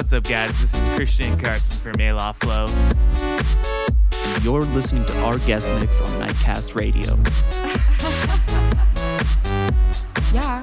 What's up, guys? This is Christian Carson from Aloft Flow. You're listening to our guest mix on Nightcast Radio. yeah,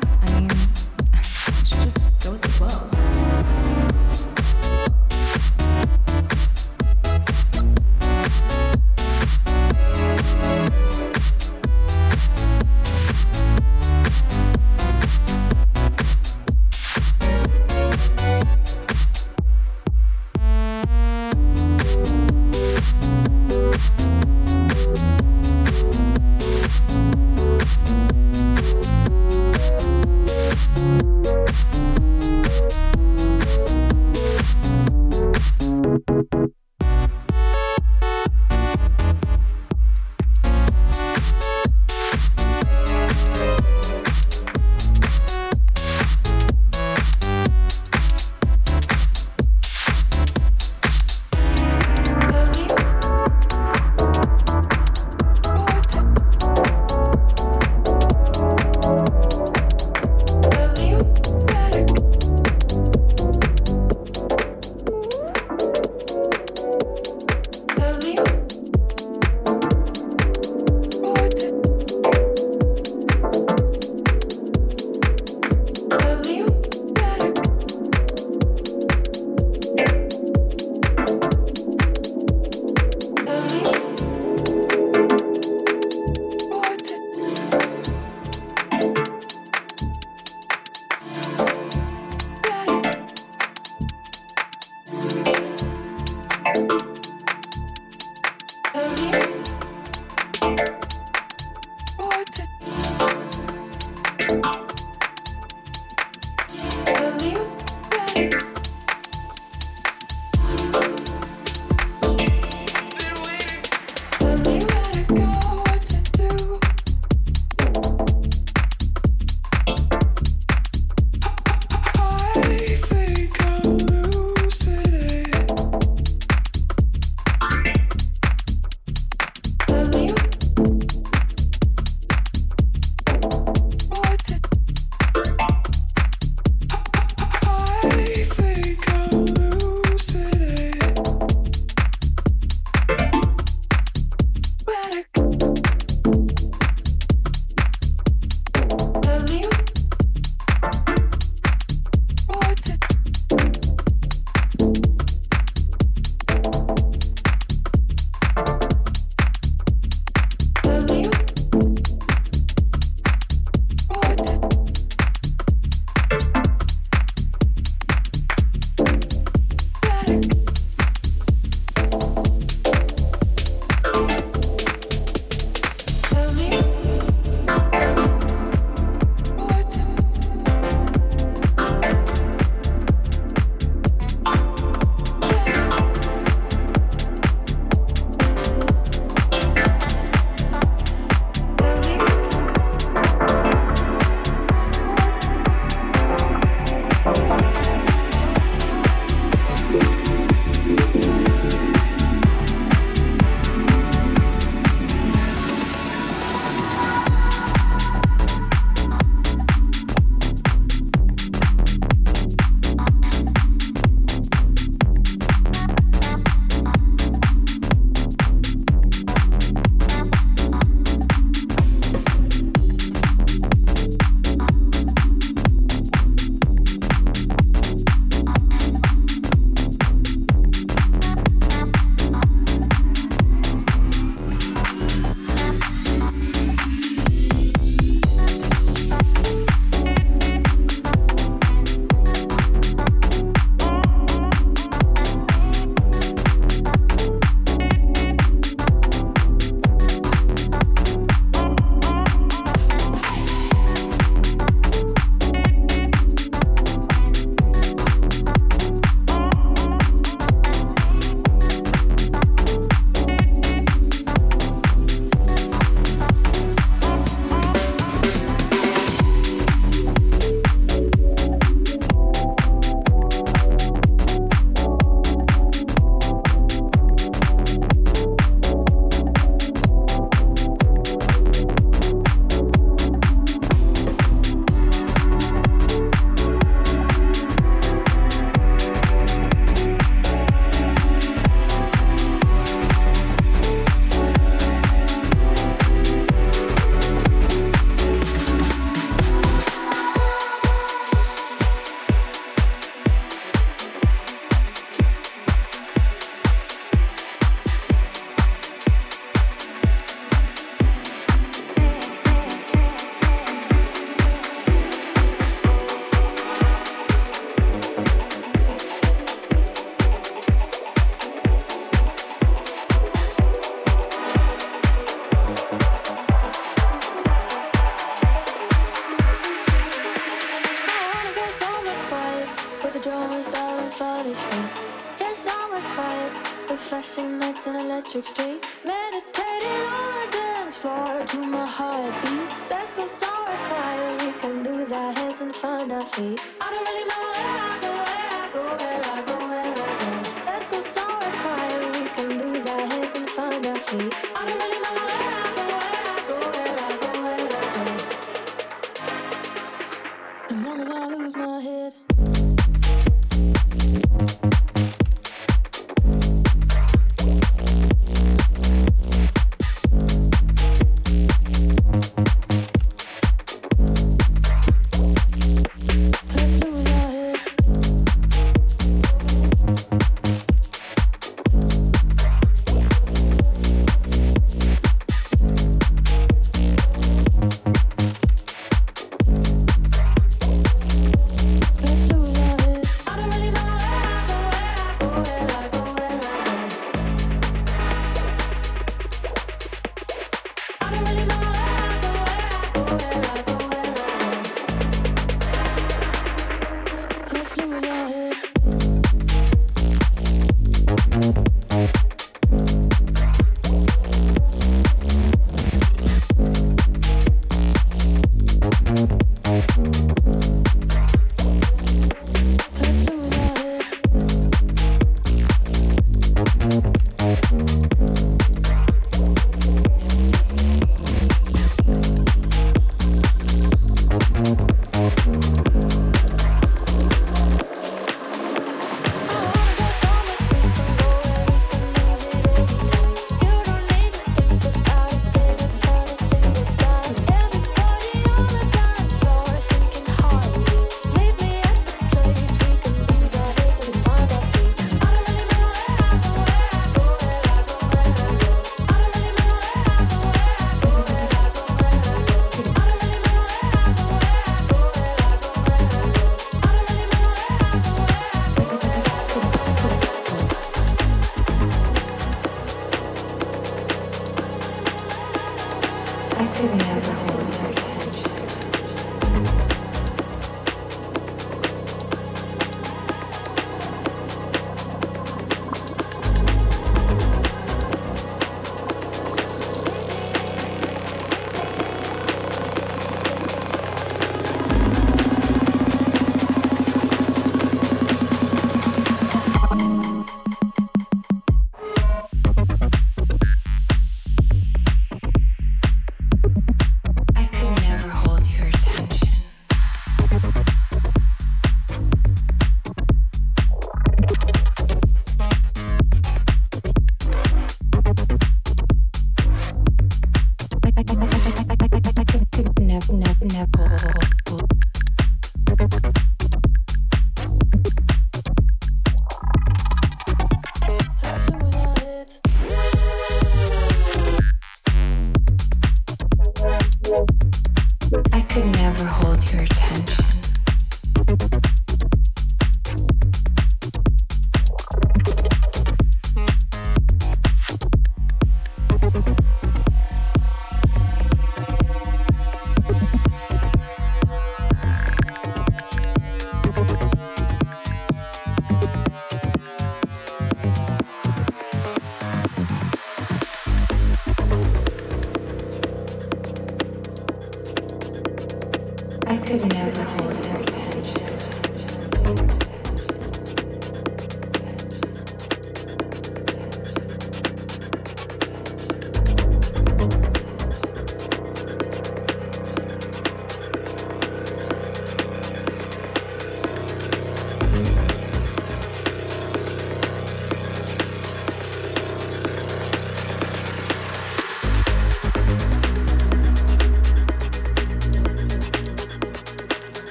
sorrow choir. We can lose our heads in front of feet. I don't really know what I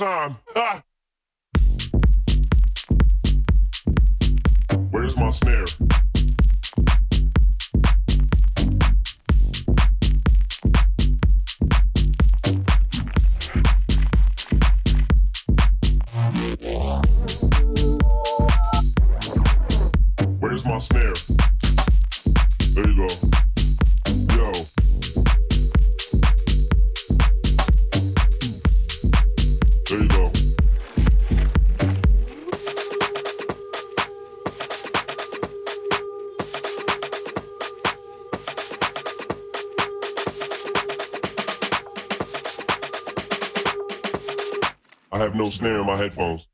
time. headphones.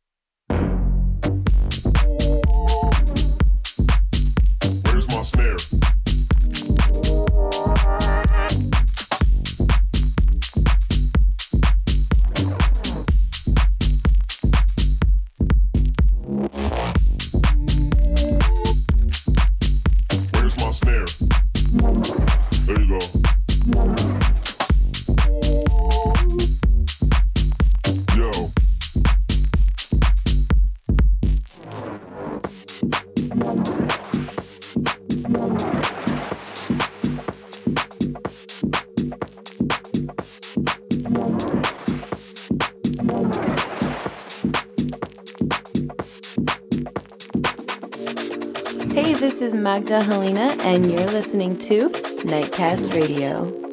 Magdalena, and you're listening to Nightcast Radio.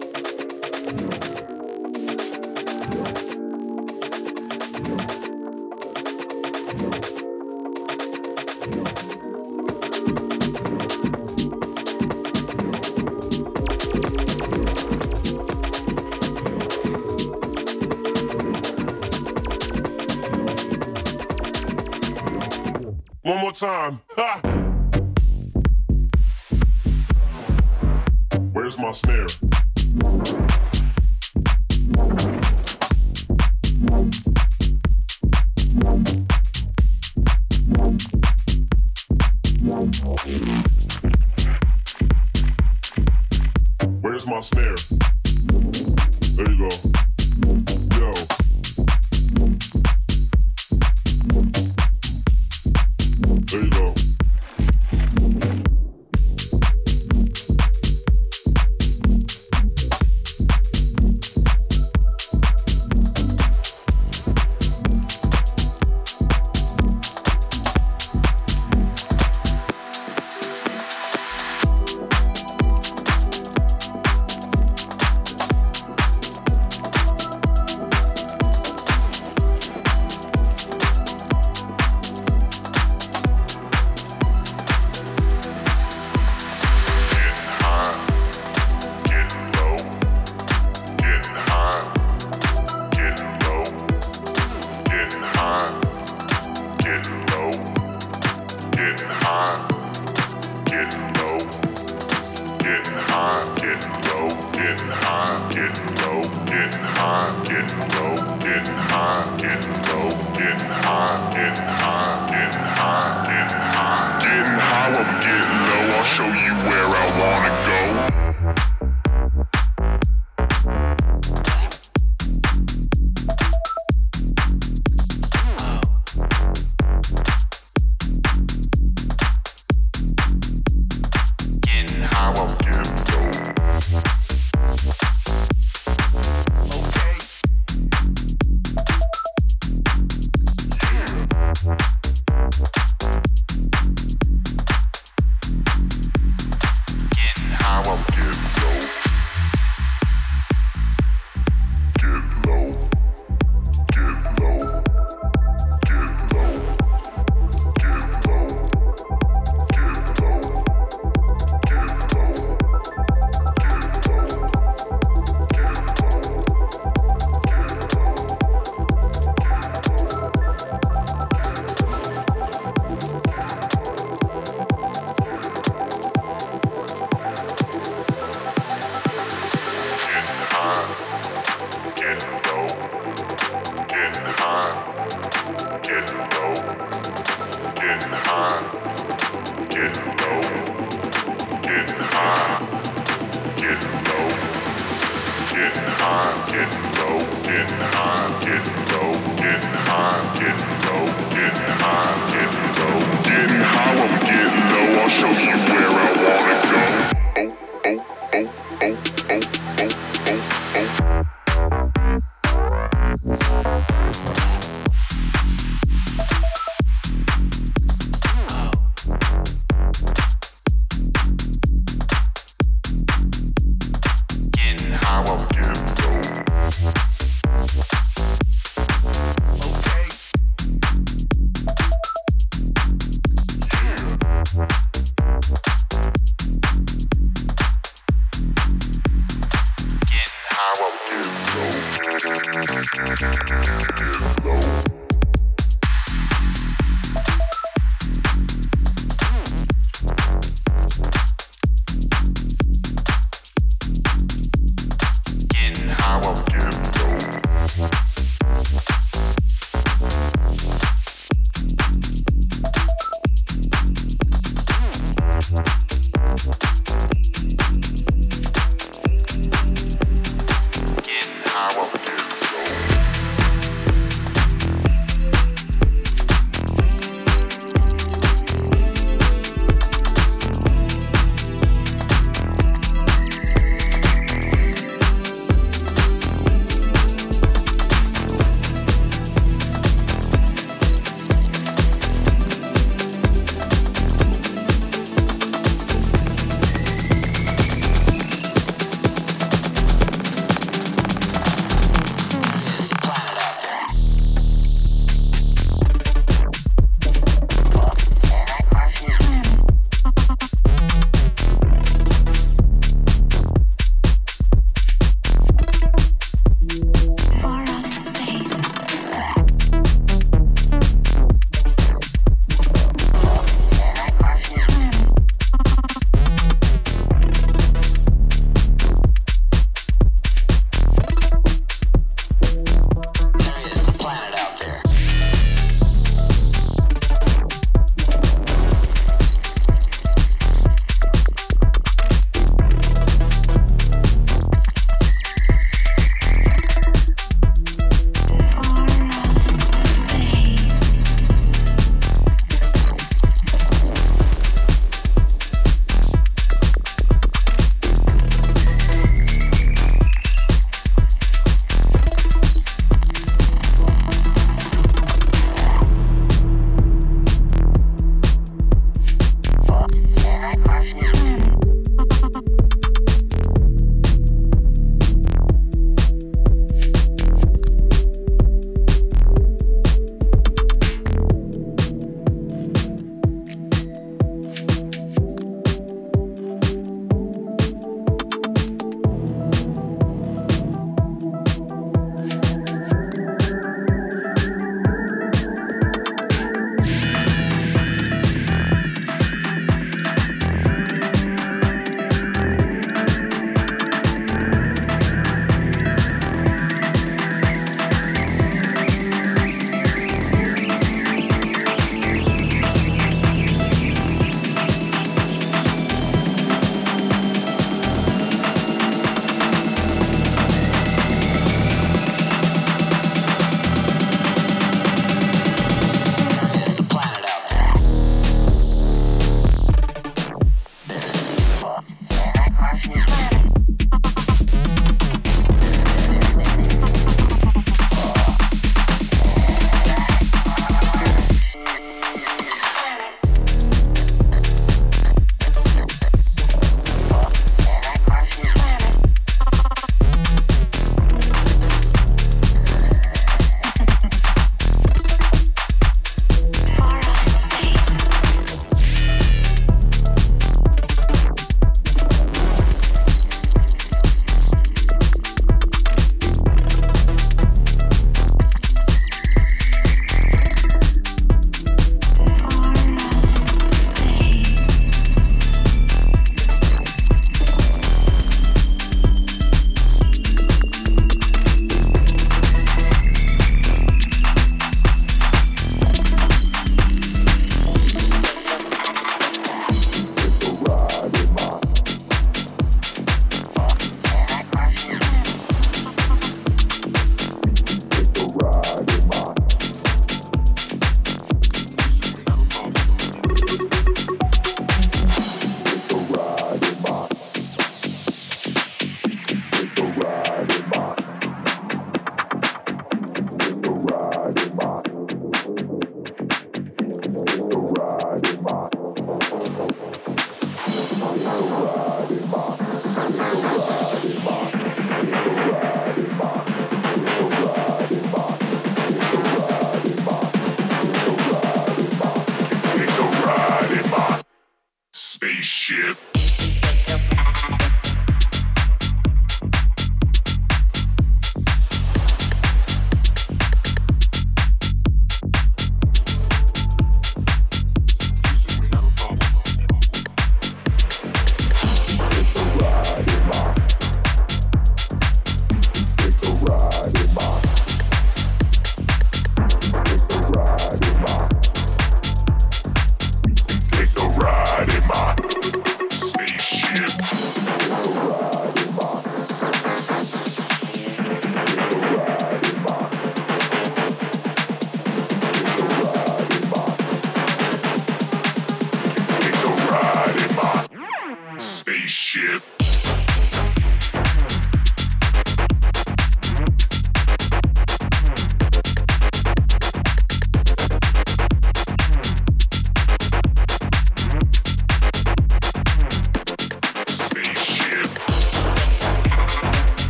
getting high, getting low, getting high, getting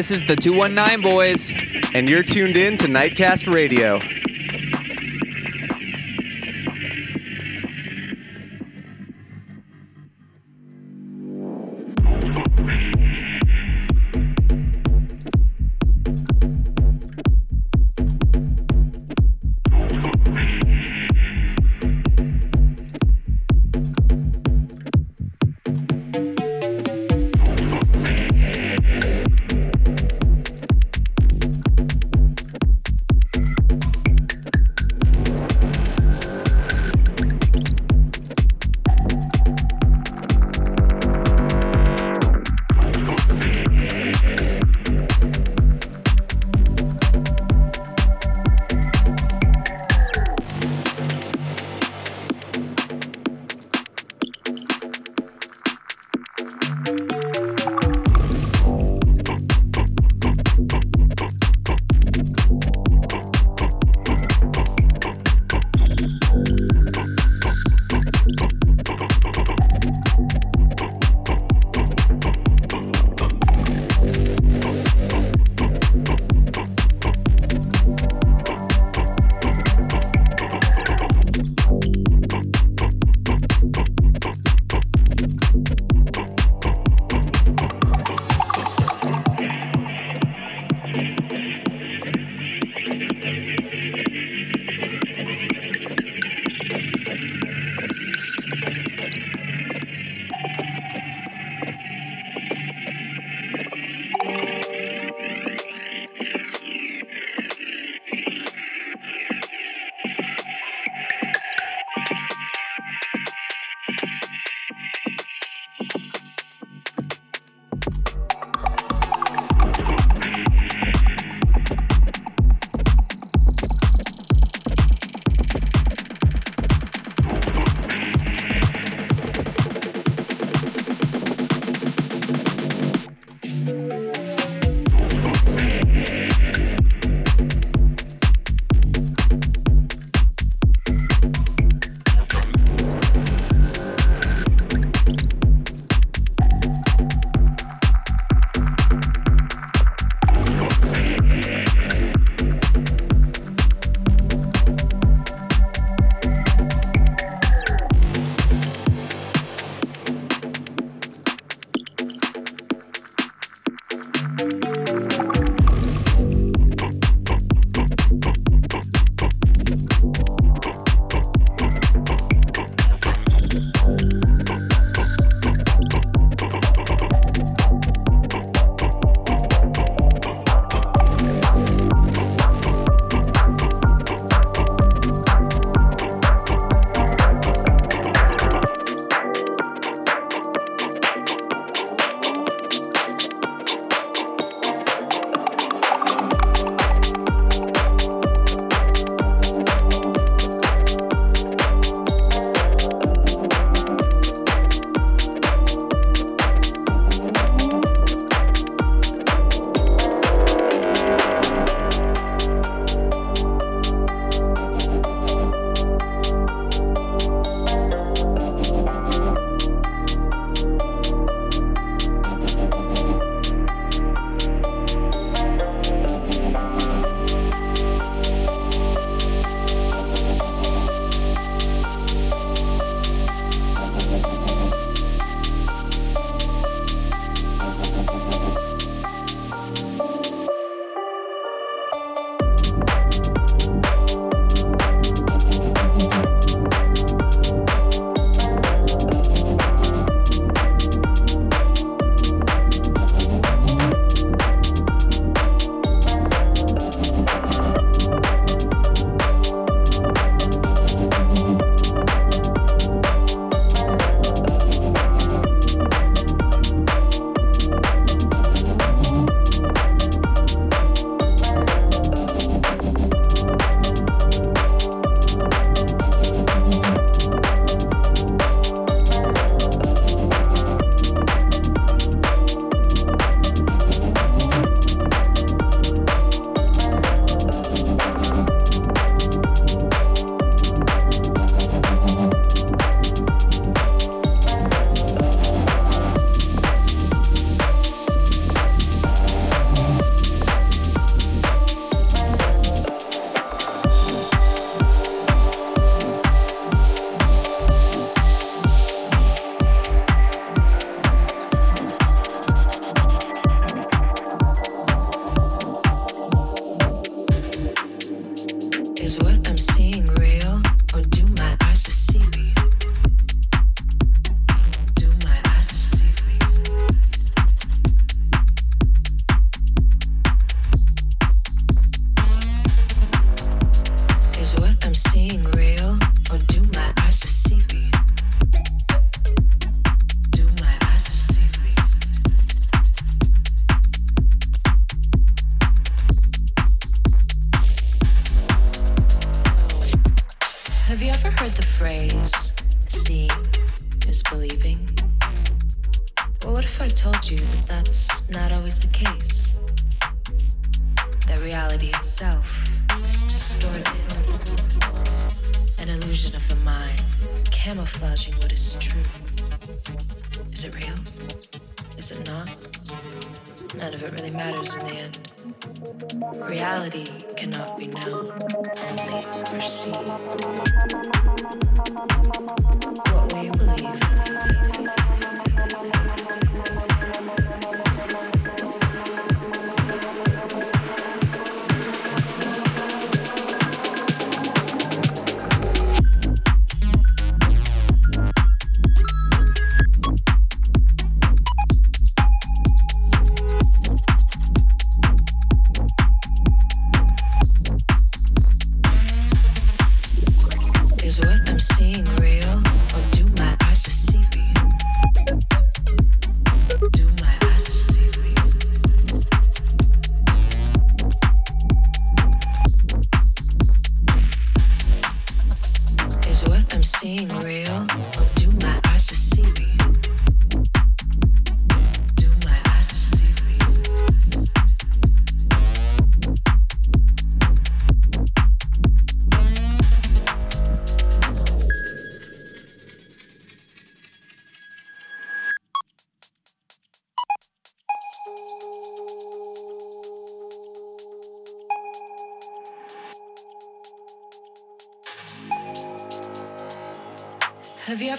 this is the 219 boys. And you're tuned in to Nightcast Radio.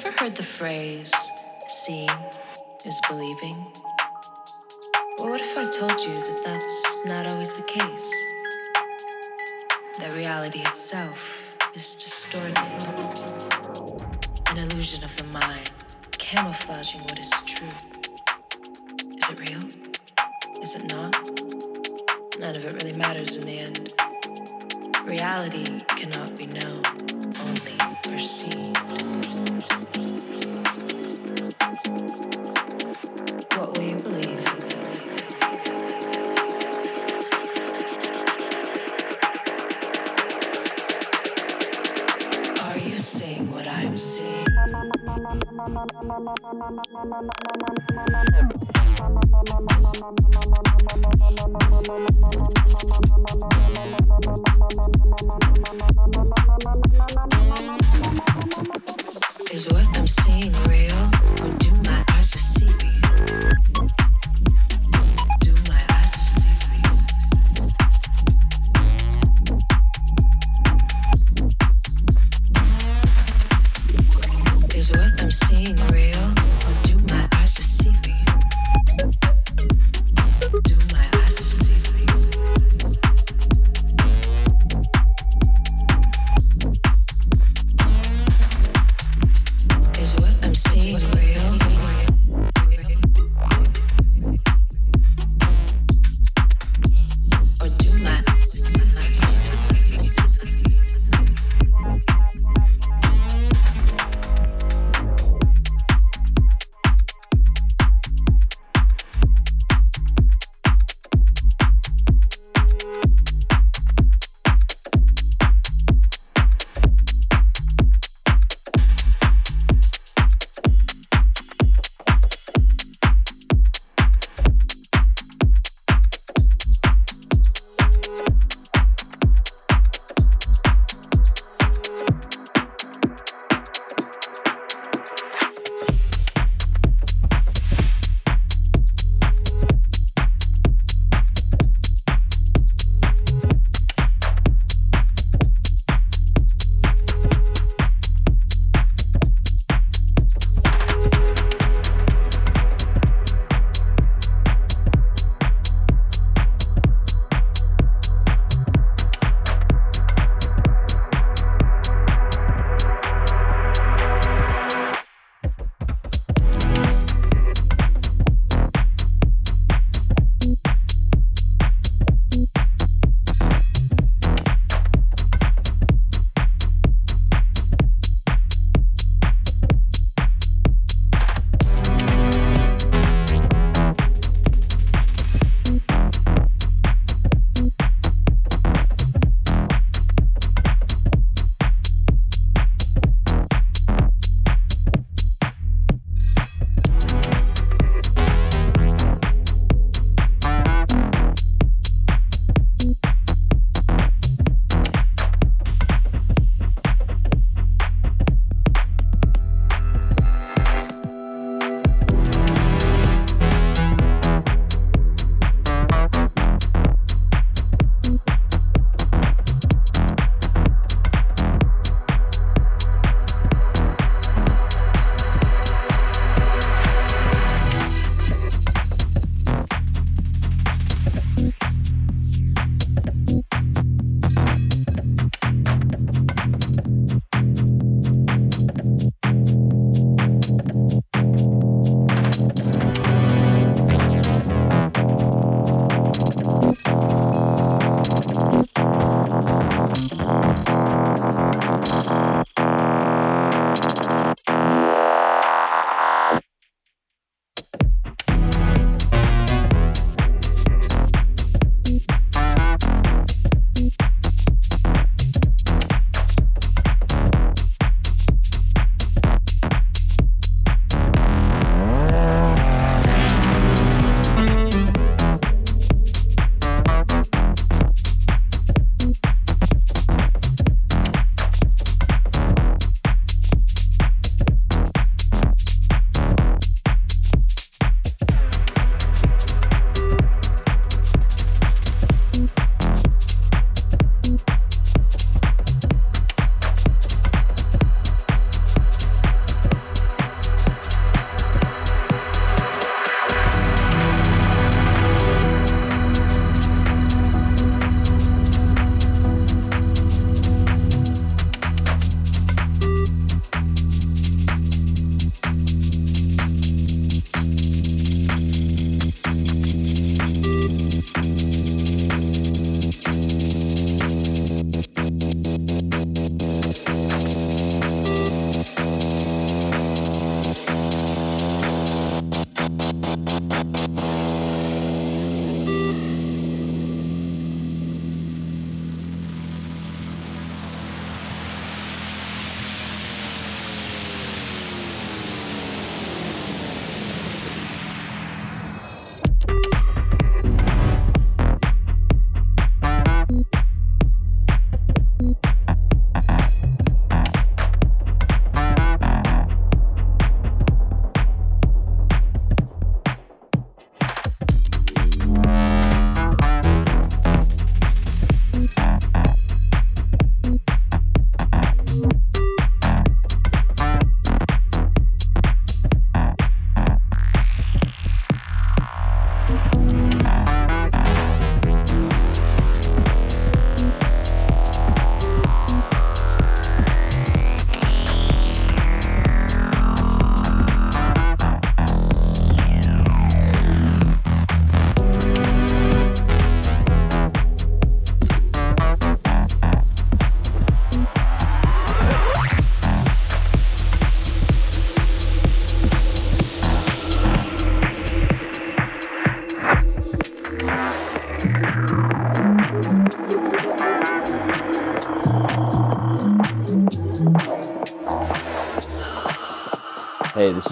ever heard the phrase, seeing is believing? Well, what if I told you that that's not always the case? That reality itself is distorted, an illusion of the mind, camouflaging what is true. Is it real? Is it not? None of it really matters in the end. Reality cannot be known, only perceived.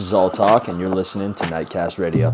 Is All Talk, and you're listening to Nightcast Radio.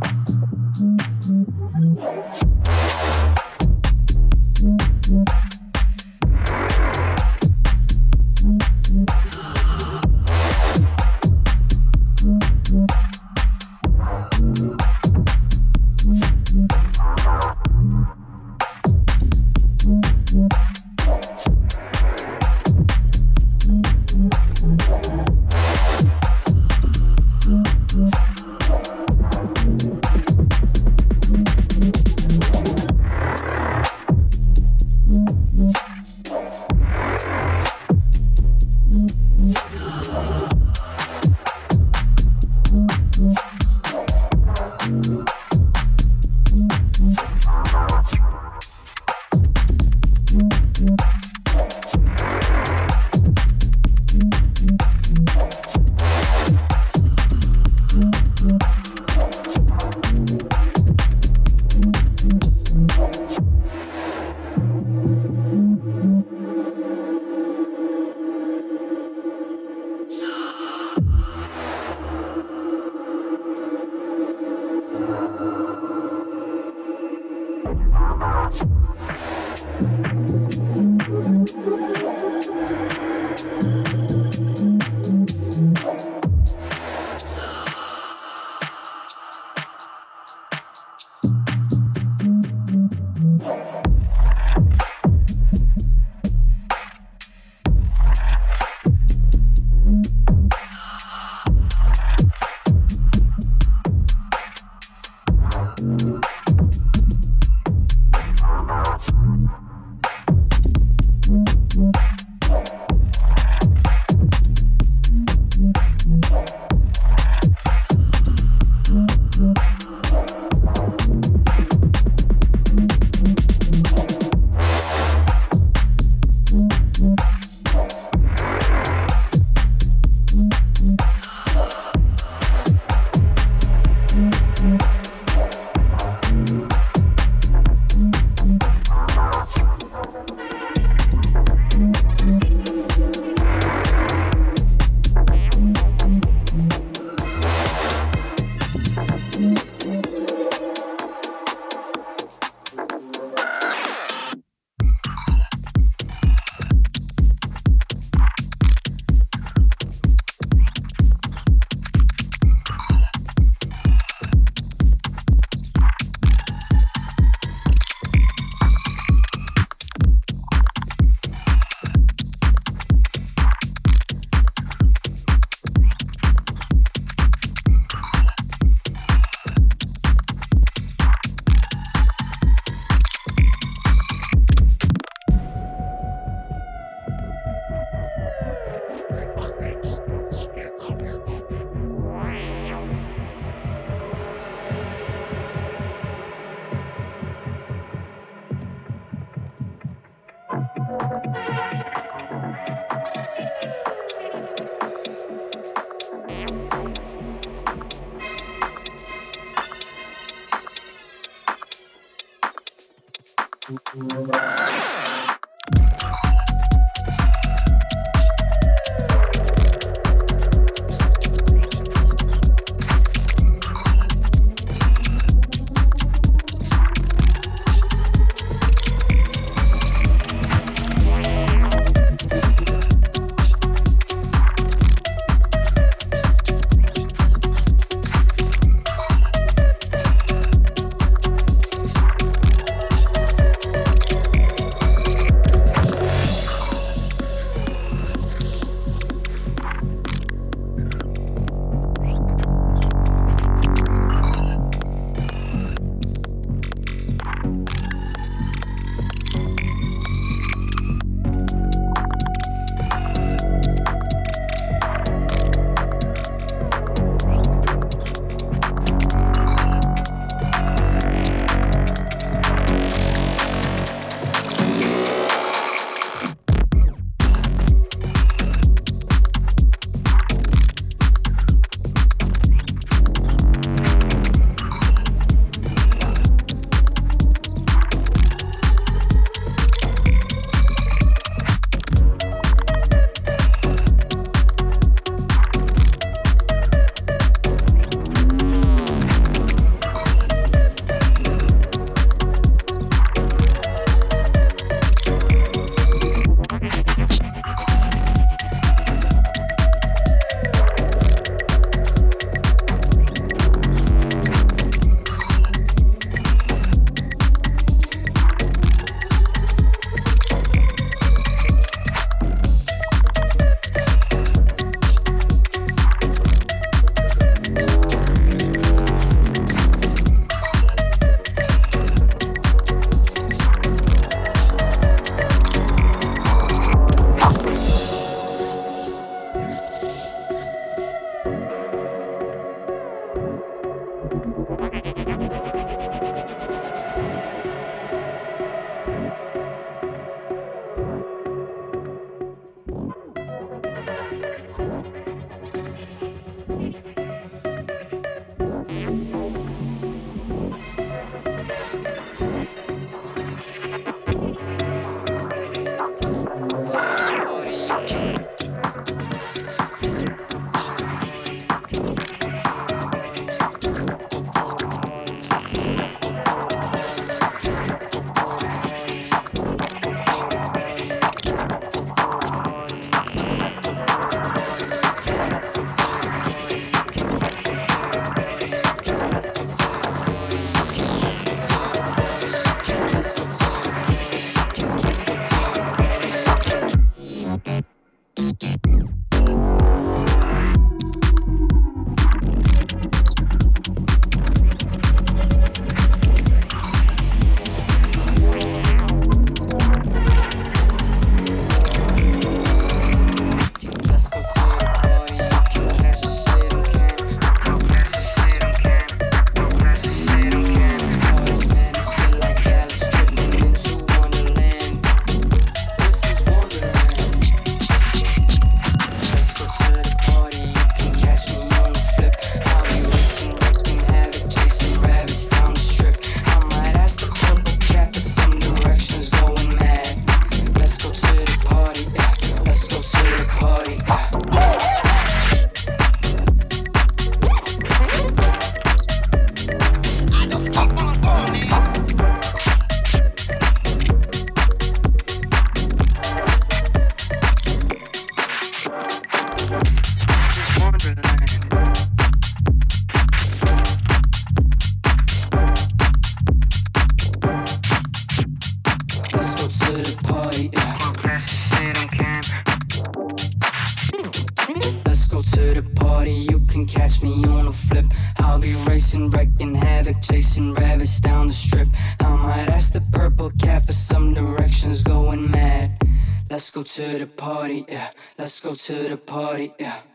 Go to the party, yeah.